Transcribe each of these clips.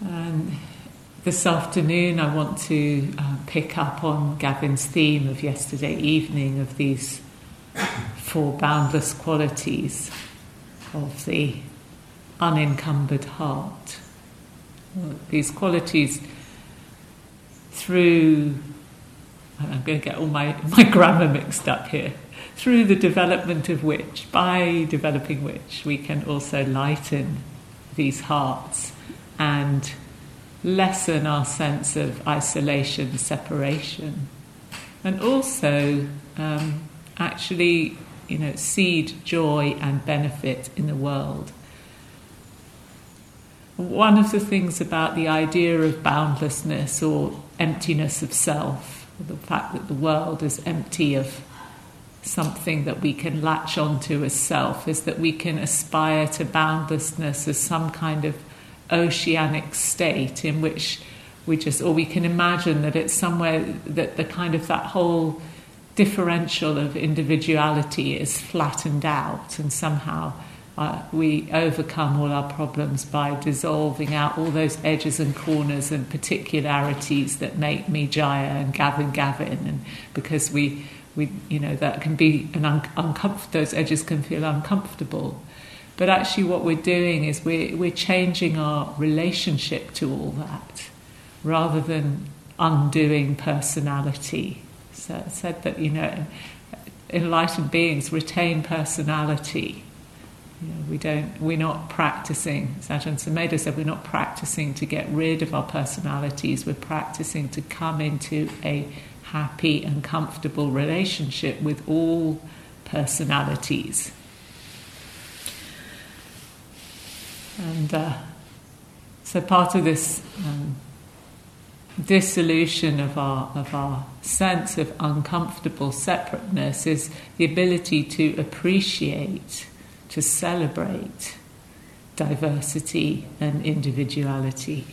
And this afternoon, I want to uh, pick up on Gavin's theme of yesterday evening of these four boundless qualities of the unencumbered heart. These qualities through, I'm going to get all my, my grammar mixed up here, through the development of which, by developing which, we can also lighten these hearts and lessen our sense of isolation, separation, and also um, actually, you know, seed joy and benefit in the world. One of the things about the idea of boundlessness or emptiness of self, the fact that the world is empty of something that we can latch onto as self, is that we can aspire to boundlessness as some kind of oceanic state in which we just, or we can imagine that it's somewhere that the kind of that whole differential of individuality is flattened out and somehow uh, we overcome all our problems by dissolving out all those edges and corners and particularities that make me Jaya and Gavin Gavin, and because we, we you know, that can be an un- uncomfort. Those edges can feel uncomfortable, but actually, what we're doing is we're, we're changing our relationship to all that rather than undoing personality. So it said that, you know, enlightened beings retain personality. You know, we don't, we're not practicing, as Ajahn Sumedho said, we're not practicing to get rid of our personalities, we're practicing to come into a happy and comfortable relationship with all personalities. And uh, so part of this um, dissolution of our, of our sense of uncomfortable separateness is the ability to appreciate, to celebrate diversity and individuality.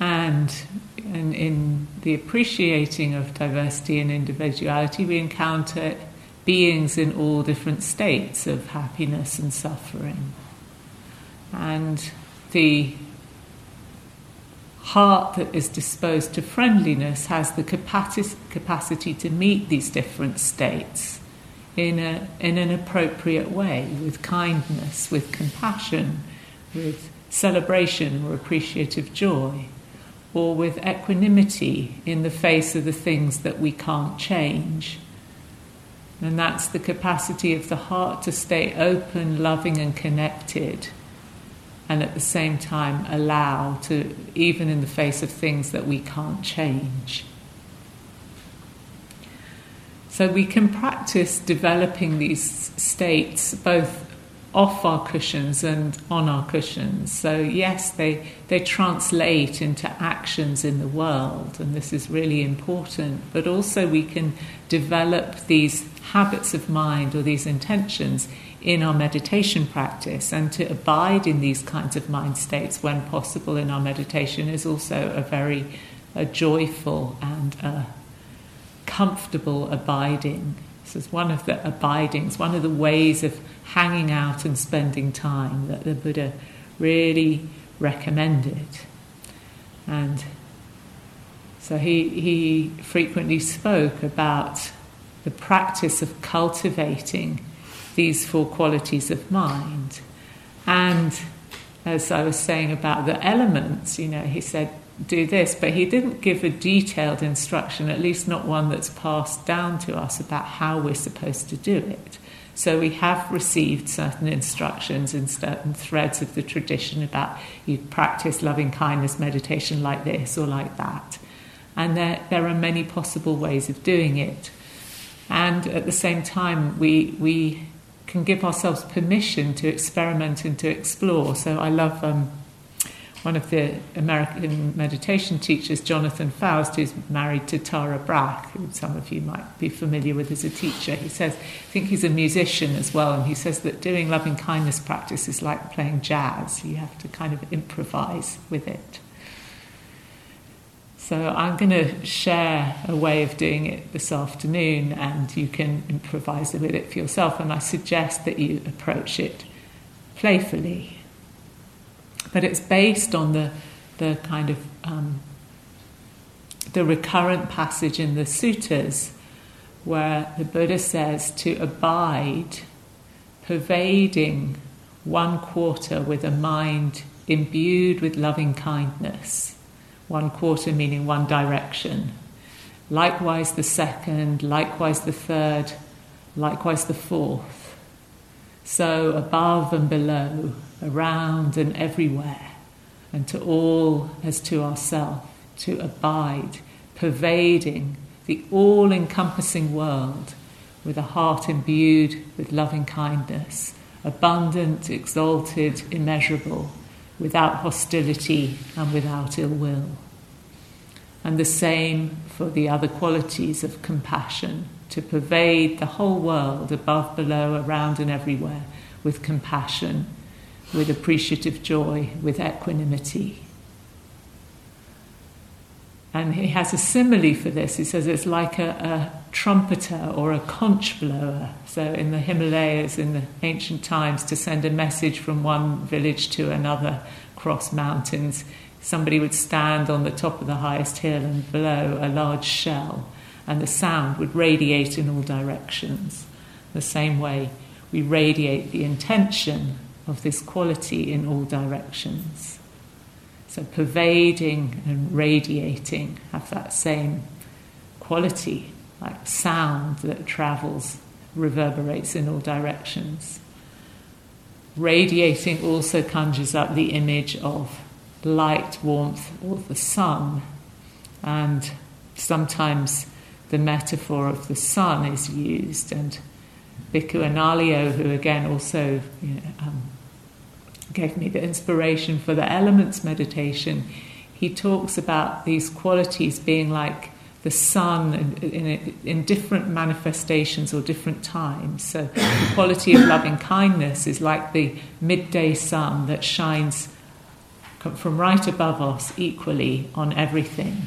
And in, in the appreciating of diversity and individuality, we encounter beings in all different states of happiness and suffering. And the heart that is disposed to friendliness has the capacity to meet these different states in, a, in an appropriate way, with kindness, with compassion, with celebration or appreciative joy, or with equanimity in the face of the things that we can't change and that's the capacity of the heart to stay open, loving, and connected, and at the same time allow to, even in the face of things that we can't change. So we can practice developing these states both off our cushions and on our cushions. So, yes, they, they translate into actions in the world, and this is really important, but also we can develop these habits of mind or these intentions in our meditation practice and to abide in these kinds of mind states when possible in our meditation is also a very a joyful and a comfortable abiding. This is one of the abidings, one of the ways of hanging out and spending time that the Buddha really recommended. And so he, he frequently spoke about the practice of cultivating these four qualities of mind. And as I was saying about the elements, you know, he said, do this, but he didn't give a detailed instruction, at least not one that's passed down to us about how we're supposed to do it. So we have received certain instructions in certain threads of the tradition about you practice loving kindness meditation like this or like that. And there, there are many possible ways of doing it. And at the same time, we, we can give ourselves permission to experiment and to explore. So I love um, one of the American meditation teachers, Jonathan Foust, who's married to Tara Brach, who some of you might be familiar with as a teacher. He says, I think he's a musician as well, and he says that doing loving kindness practice is like playing jazz. You have to kind of improvise with it. So I'm going to share a way of doing it this afternoon, and you can improvise with it for yourself. And I suggest that you approach it playfully but it's based on the the kind of um, the recurrent passage in the suttas where the Buddha says to abide, pervading one quarter with a mind imbued with loving kindness, one quarter meaning one direction, likewise the second, likewise the third, likewise the fourth. So above and below, around and everywhere, and to all as to ourself, to abide, pervading the all encompassing world with a heart imbued with loving kindness, abundant, exalted, immeasurable, without hostility and without ill will. And the same for the other qualities of compassion, to pervade the whole world, above, below, around, and everywhere, with compassion, with appreciative joy, with equanimity. And he has a simile for this. He says it's like a, a, trumpeter or a conch blower. So, in the Himalayas in the ancient times, to send a message from one village to another across mountains, somebody would stand on the top of the highest hill and blow a large shell, and the sound would radiate in all directions. The same way, we radiate the intention of this quality in all directions. So pervading and radiating have that same quality, like sound that travels, reverberates in all directions. Radiating also conjures up the image of light, warmth, or the sun. And sometimes the metaphor of the sun is used. And Bhikkhu Analayo, who again also you know, um, gave me the inspiration for the elements meditation, he talks about these qualities being like the sun in, in, in, different manifestations or different times. So, the quality of loving kindness is like the midday sun that shines from right above us equally on everything.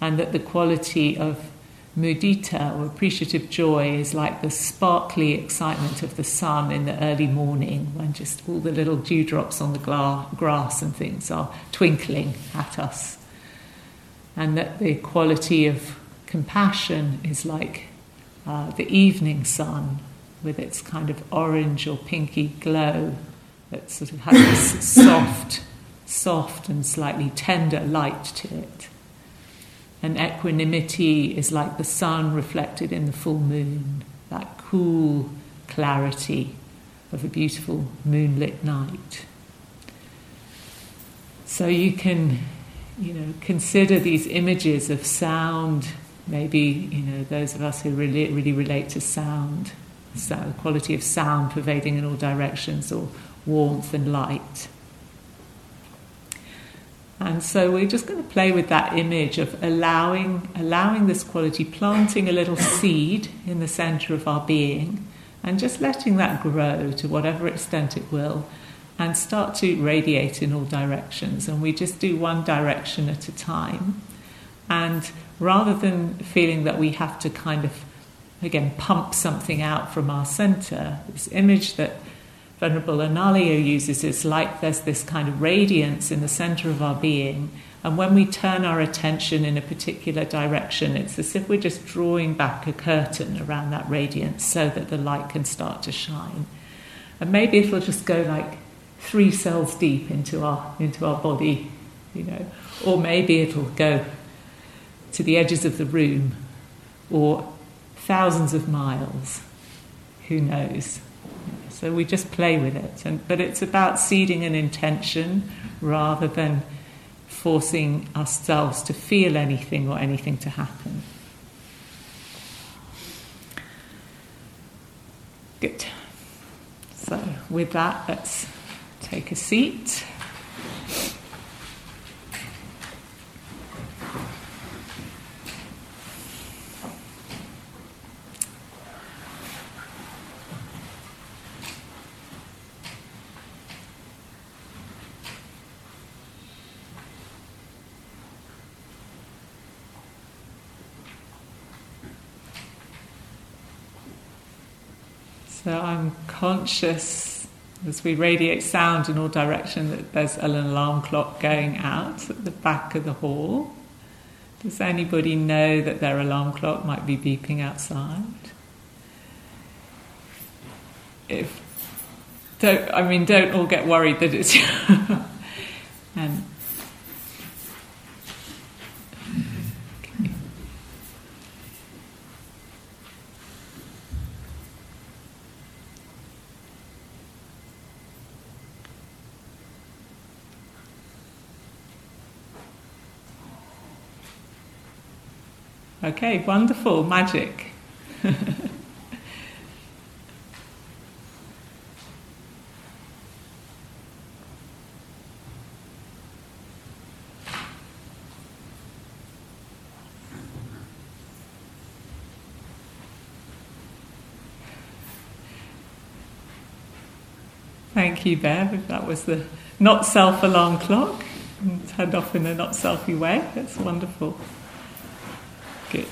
And that the quality of mudita or appreciative joy is like the sparkly excitement of the sun in the early morning when just all the little dewdrops on the gla- grass and things are twinkling at us. And that the quality of compassion is like uh, the evening sun with its kind of orange or pinky glow that sort of has this soft, soft and slightly tender light to it. And equanimity is like the sun reflected in the full moon, that cool clarity of a beautiful moonlit night. So you can, you know, consider these images of sound. Maybe you know those of us who really, really relate to sound, so the quality of sound pervading in all directions, or warmth and light. And so we're just going to play with that image of allowing, allowing this quality, planting a little seed in the center of our being, and just letting that grow to whatever extent it will, and start to radiate in all directions. And we just do one direction at a time. And rather than feeling that we have to kind of, again, pump something out from our center, this image that Venerable Analayo uses is like there's this kind of radiance in the center of our being. And when we turn our attention in a particular direction, it's as if we're just drawing back a curtain around that radiance so that the light can start to shine. And maybe it'll just go like three cells deep into our, into our body, you know, or maybe it'll go to the edges of the room or thousands of miles. Who knows? So we just play with it. And, but it's about seeding an intention rather than forcing ourselves to feel anything or anything to happen. Good. So, with that, let's take a seat. So I'm conscious as we radiate sound in all directions, that there's an alarm clock going out at the back of the hall. Does anybody know that their alarm clock might be beeping outside? If don't, I mean, don't all get worried that it's. and Okay, wonderful, magic. Thank you, Bev. That was the not self alarm clock. Turned off in a not selfie way. That's wonderful. Good.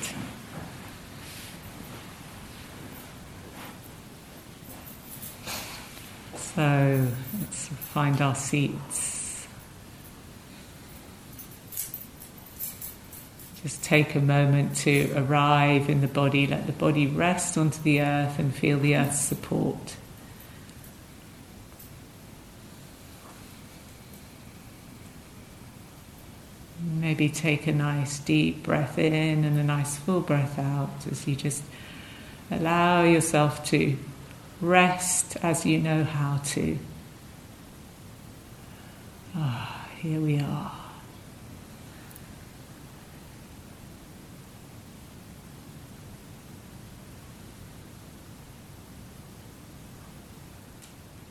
So let's find our seats. Just take a moment to arrive in the body, let the body rest onto the earth and feel the earth's support. Maybe take a nice deep breath in and a nice full breath out as you just allow yourself to rest as you know how to. Ah, here we are.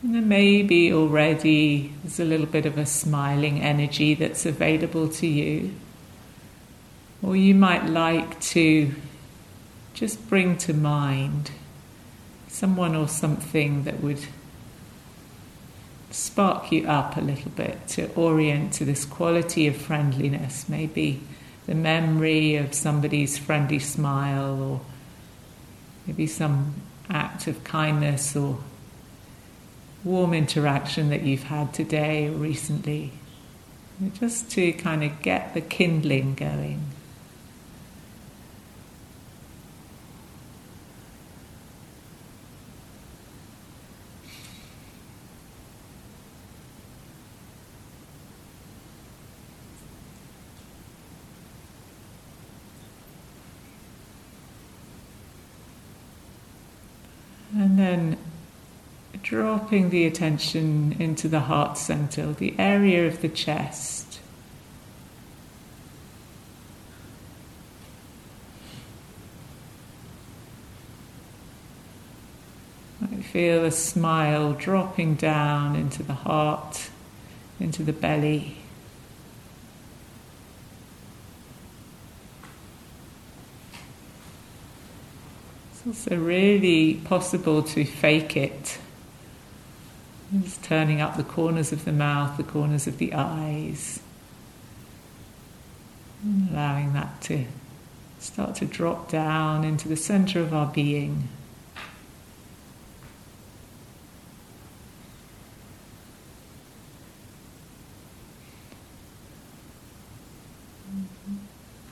Maybe already there's a little bit of a smiling energy that's available to you. Or you might like to just bring to mind someone or something that would spark you up a little bit to orient to this quality of friendliness. Maybe the memory of somebody's friendly smile, or maybe some act of kindness or warm interaction that you've had today or recently, just to kind of get the kindling going. And then dropping the attention into the heart center, the area of the chest. I feel a smile dropping down into the heart, into the belly. It's also really possible to fake it just turning up the corners of the mouth, the corners of the eyes. And allowing that to start to drop down into the center of our being.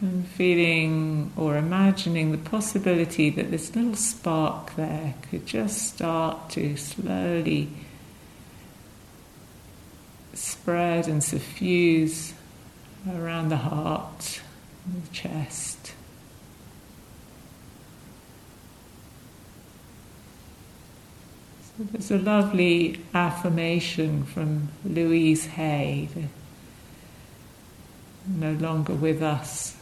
And feeling or imagining the possibility that this little spark there could just start to slowly spread and suffuse around the heart and the chest. So there's a lovely affirmation from Louise Hay, no longer with us,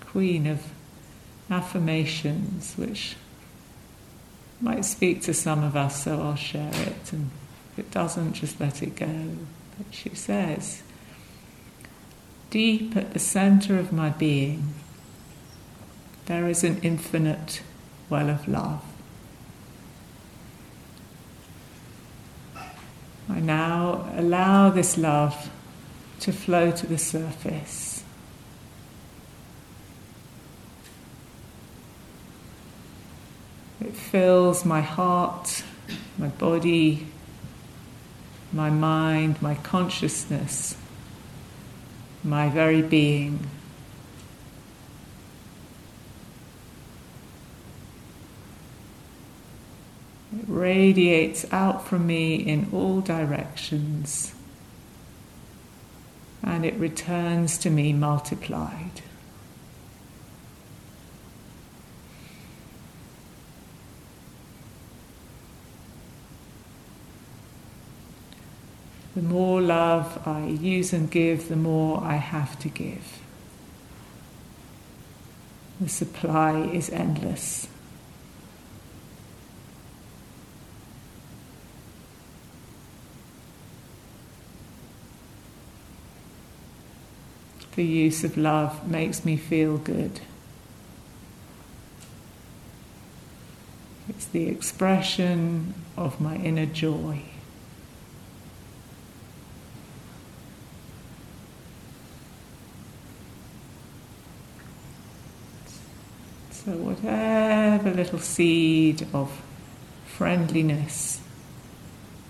queen of affirmations, which might speak to some of us, so I'll share it and if it doesn't, just let it go. She says, deep at the center of my being, there is an infinite well of love. I now allow this love to flow to the surface. It fills my heart, my body, my mind, my consciousness, my very being. It radiates out from me in all directions and it returns to me multiplied. The more love I use and give, the more I have to give. The supply is endless. The use of love makes me feel good. It's the expression of my inner joy. So, whatever little seed of friendliness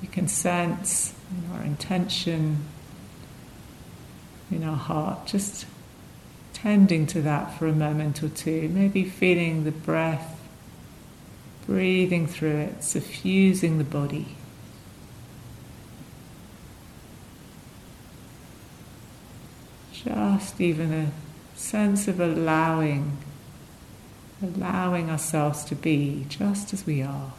you can sense in our intention, in our heart, just tending to that for a moment or two, maybe feeling the breath, breathing through it, suffusing the body. Just even a sense of allowing allowing ourselves to be just as we are.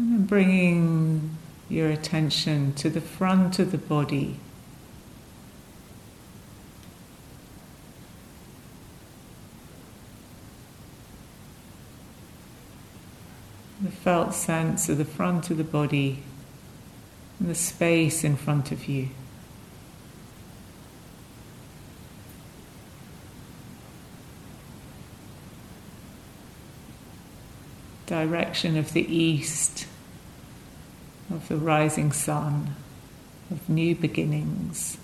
And bringing your attention to the front of the body. The felt sense of the front of the body and the space in front of you. direction of the east, of the rising sun, of new beginnings.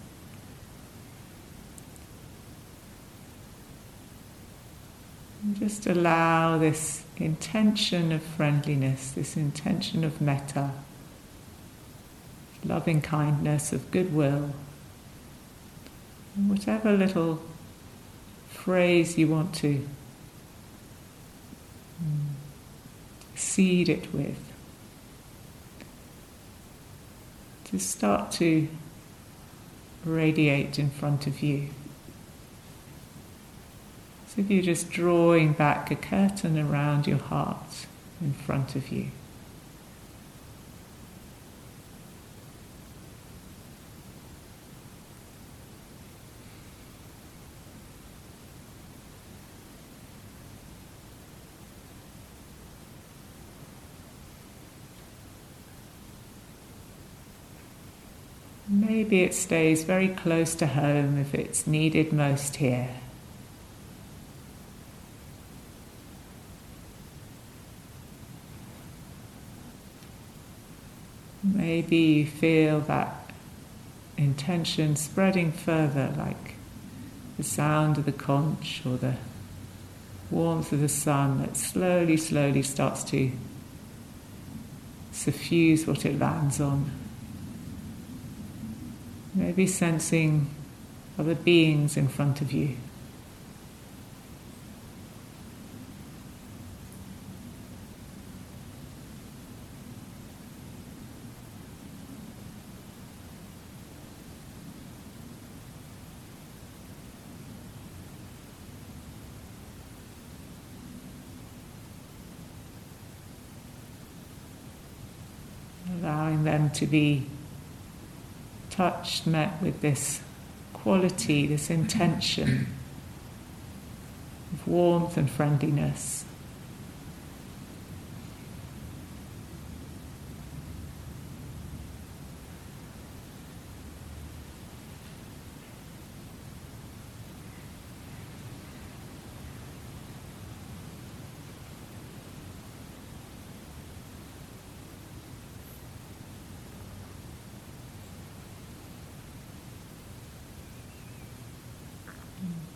Just allow this intention of friendliness, this intention of metta, loving kindness, of goodwill, whatever little phrase you want to mm, seed it with. To start to radiate in front of you. So if you're just drawing back a curtain around your heart in front of you. Maybe it stays very close to home if it's needed most here. Maybe you feel that intention spreading further, like the sound of the conch or the warmth of the sun that slowly, slowly starts to suffuse what it lands on. Maybe sensing other beings in front of you. allowing them to be touched, met with this quality, this intention of warmth and friendliness.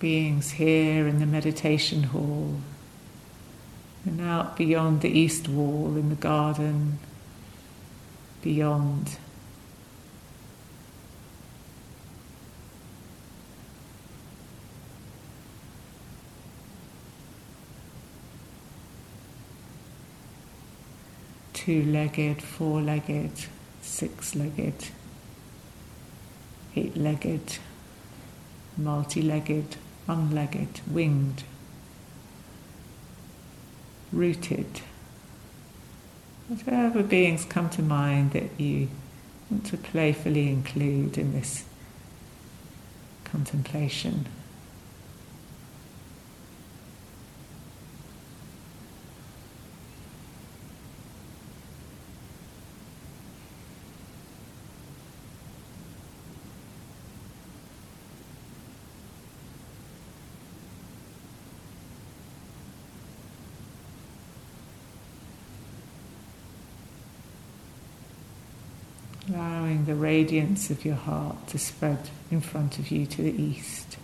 Beings here in the meditation hall and out beyond the east wall in the garden, beyond. Two legged, four legged, six legged, eight legged, multi legged unlegged, winged, rooted. Whatever beings come to mind that you want to playfully include in this contemplation. Allowing the radiance of your heart to spread in front of you to the east.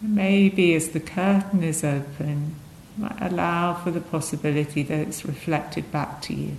Maybe as the curtain is open, might allow for the possibility that it's reflected back to you.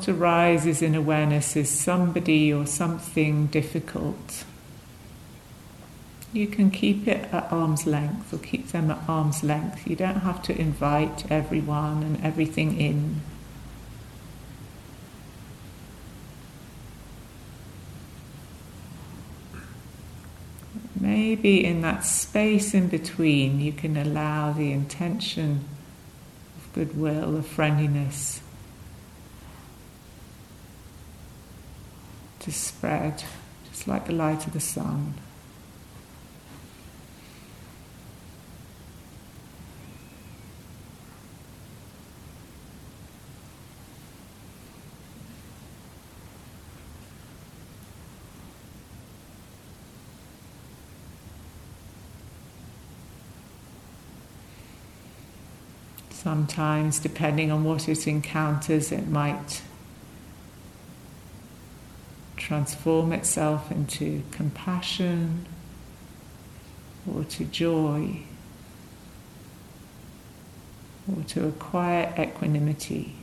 What arises in awareness is somebody or something difficult, you can keep it at arm's length or keep them at arm's length. You don't have to invite everyone and everything in. Maybe in that space in between, you can allow the intention of goodwill, of friendliness to spread, just like the light of the sun. Sometimes, depending on what it encounters, it might transform itself into compassion or to joy or to acquire equanimity.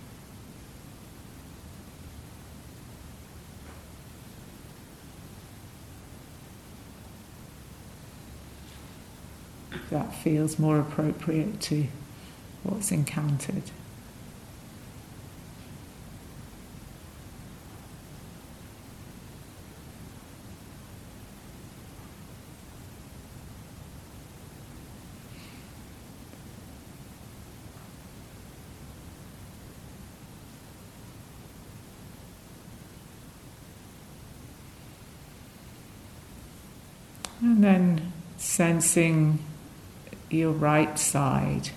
That feels more appropriate to what's encountered. And then sensing your right side.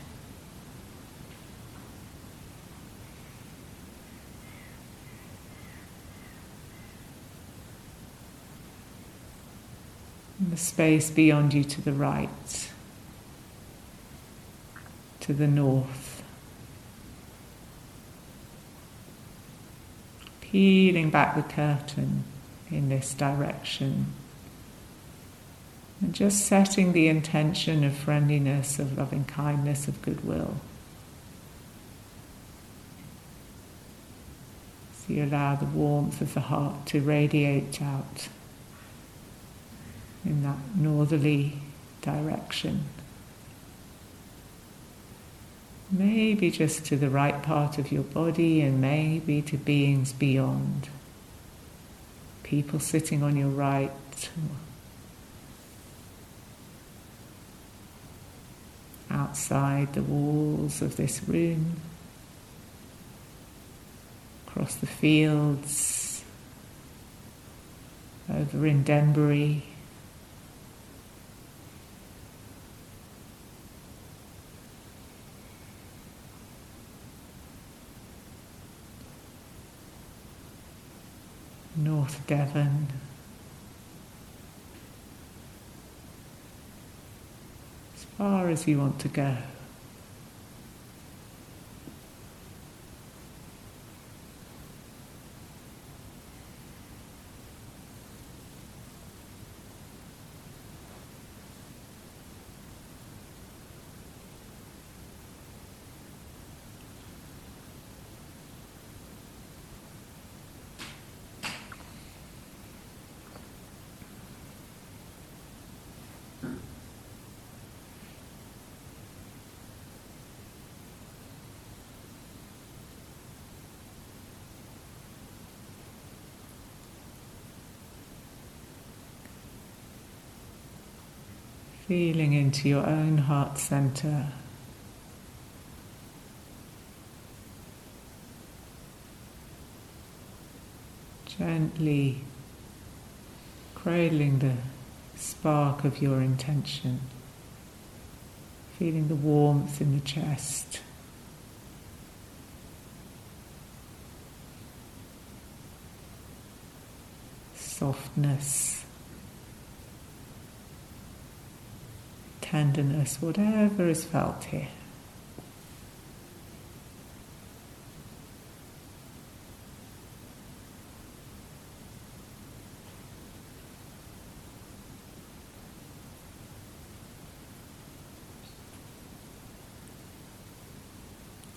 The space beyond you to the right, to the north. Peeling back the curtain in this direction. And just setting the intention of friendliness, of loving kindness, of goodwill. So you allow the warmth of the heart to radiate out. in that northerly direction. Maybe just to the right part of your body and maybe to beings beyond. People sitting on your right. Outside the walls of this room, across the fields, over in Denbury. North Devon. As far as you want to go. Feeling into your own heart center. Gently cradling the spark of your intention, feeling the warmth in the chest. Softness. Tenderness, whatever is felt here.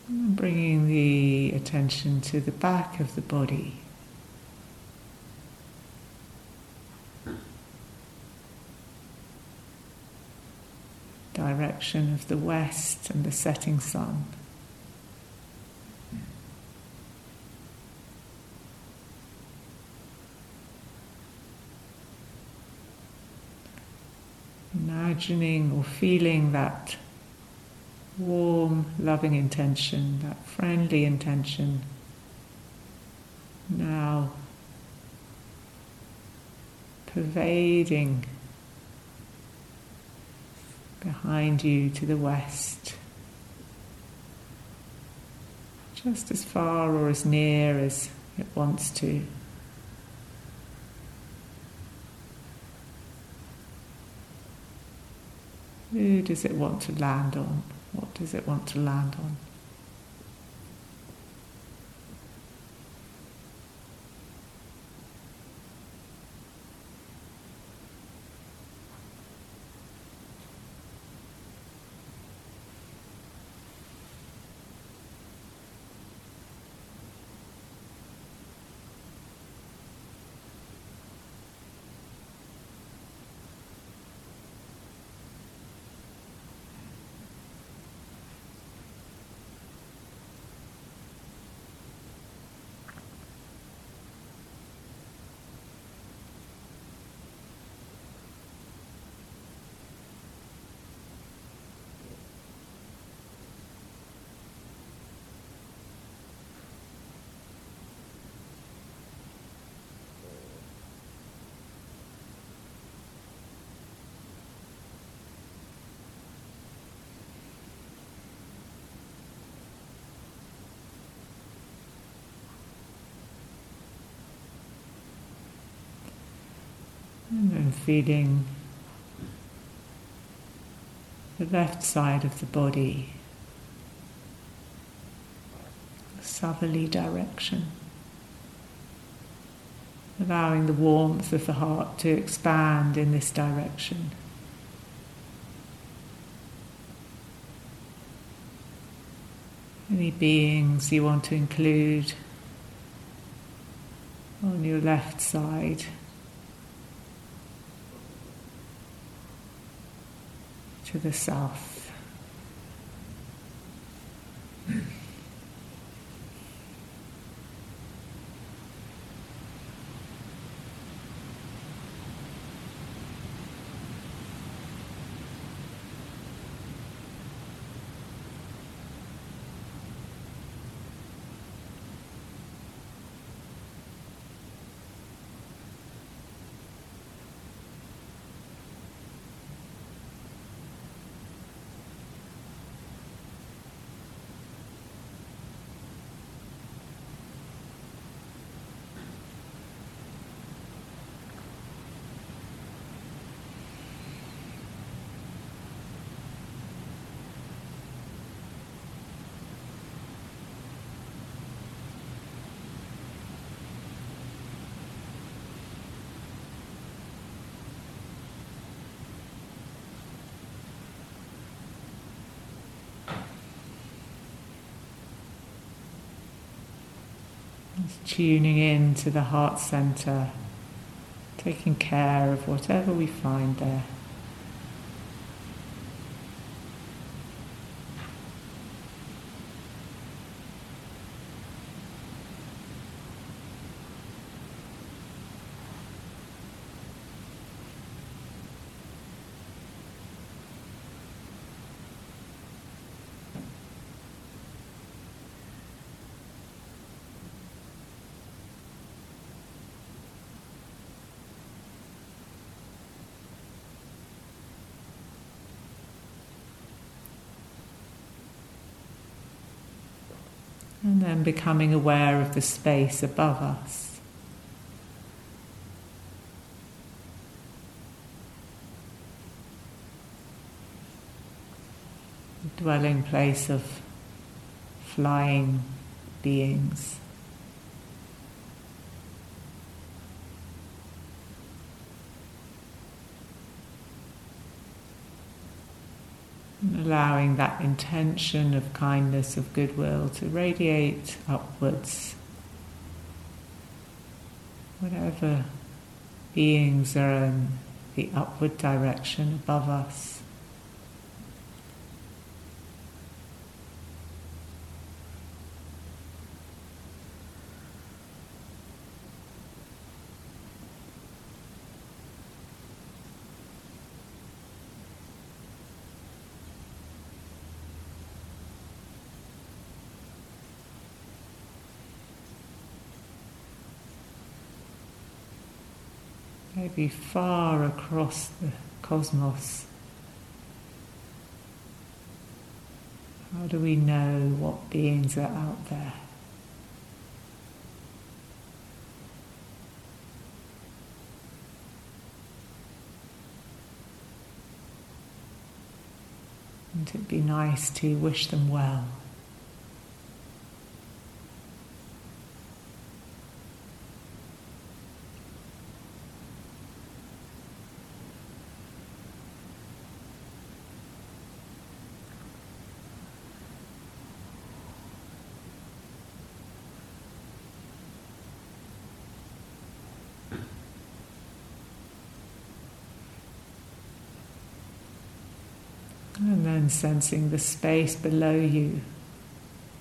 bringing the attention to the back of the body. Direction of the west and the setting sun. Imagining or feeling that warm, loving intention, that friendly intention now pervading behind you to the west, just as far or as near as it wants to. Who does it want to land on? What does it want to land on? And then feeling the left side of the body, southerly direction. Allowing the warmth of the heart to expand in this direction. Any beings you want to include on your left side. To the south. Just tuning in to the heart center, taking care of whatever we find there. Then becoming aware of the space above us. The dwelling place of flying beings. Allowing that intention of kindness, of goodwill to radiate upwards. Whatever beings are in the upward direction above us. Maybe far across the cosmos. How do we know what beings are out there? Wouldn't it be nice to wish them well? And then sensing the space below you,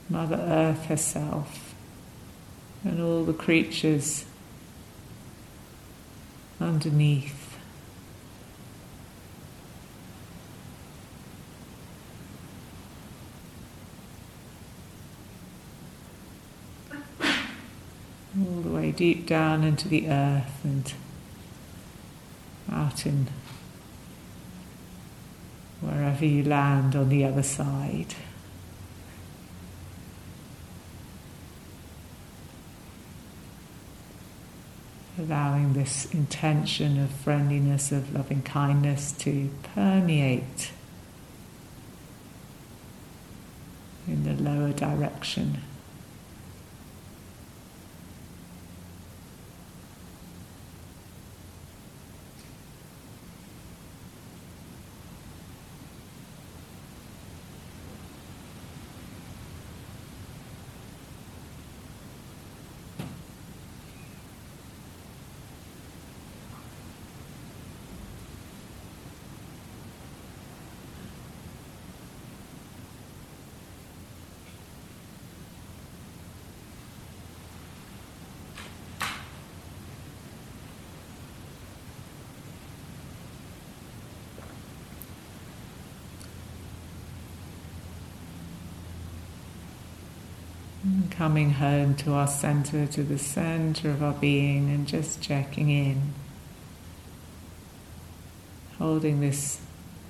Mother Earth herself, and all the creatures underneath. All the way deep down into the earth and out in wherever you land on the other side. Allowing this intention of friendliness, of loving kindness to permeate in the lower direction. Coming home to our center, to the center of our being, and just checking in. Holding this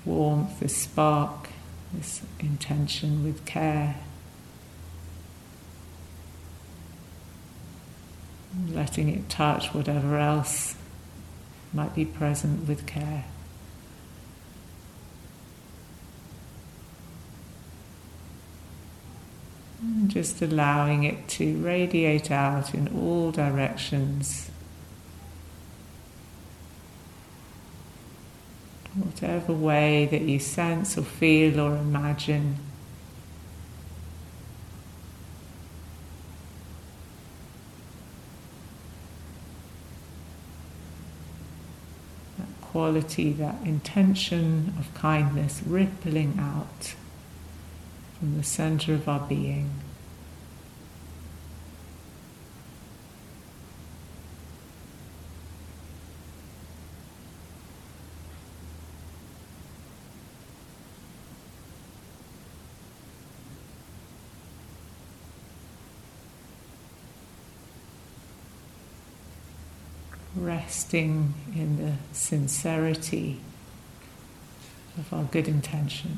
warmth, this spark, this intention with care. Letting it touch whatever else might be present with care. And just allowing it to radiate out in all directions. Whatever way that you sense or feel or imagine. That quality, that intention of kindness rippling out from the center of our being. Resting in the sincerity of our good intention.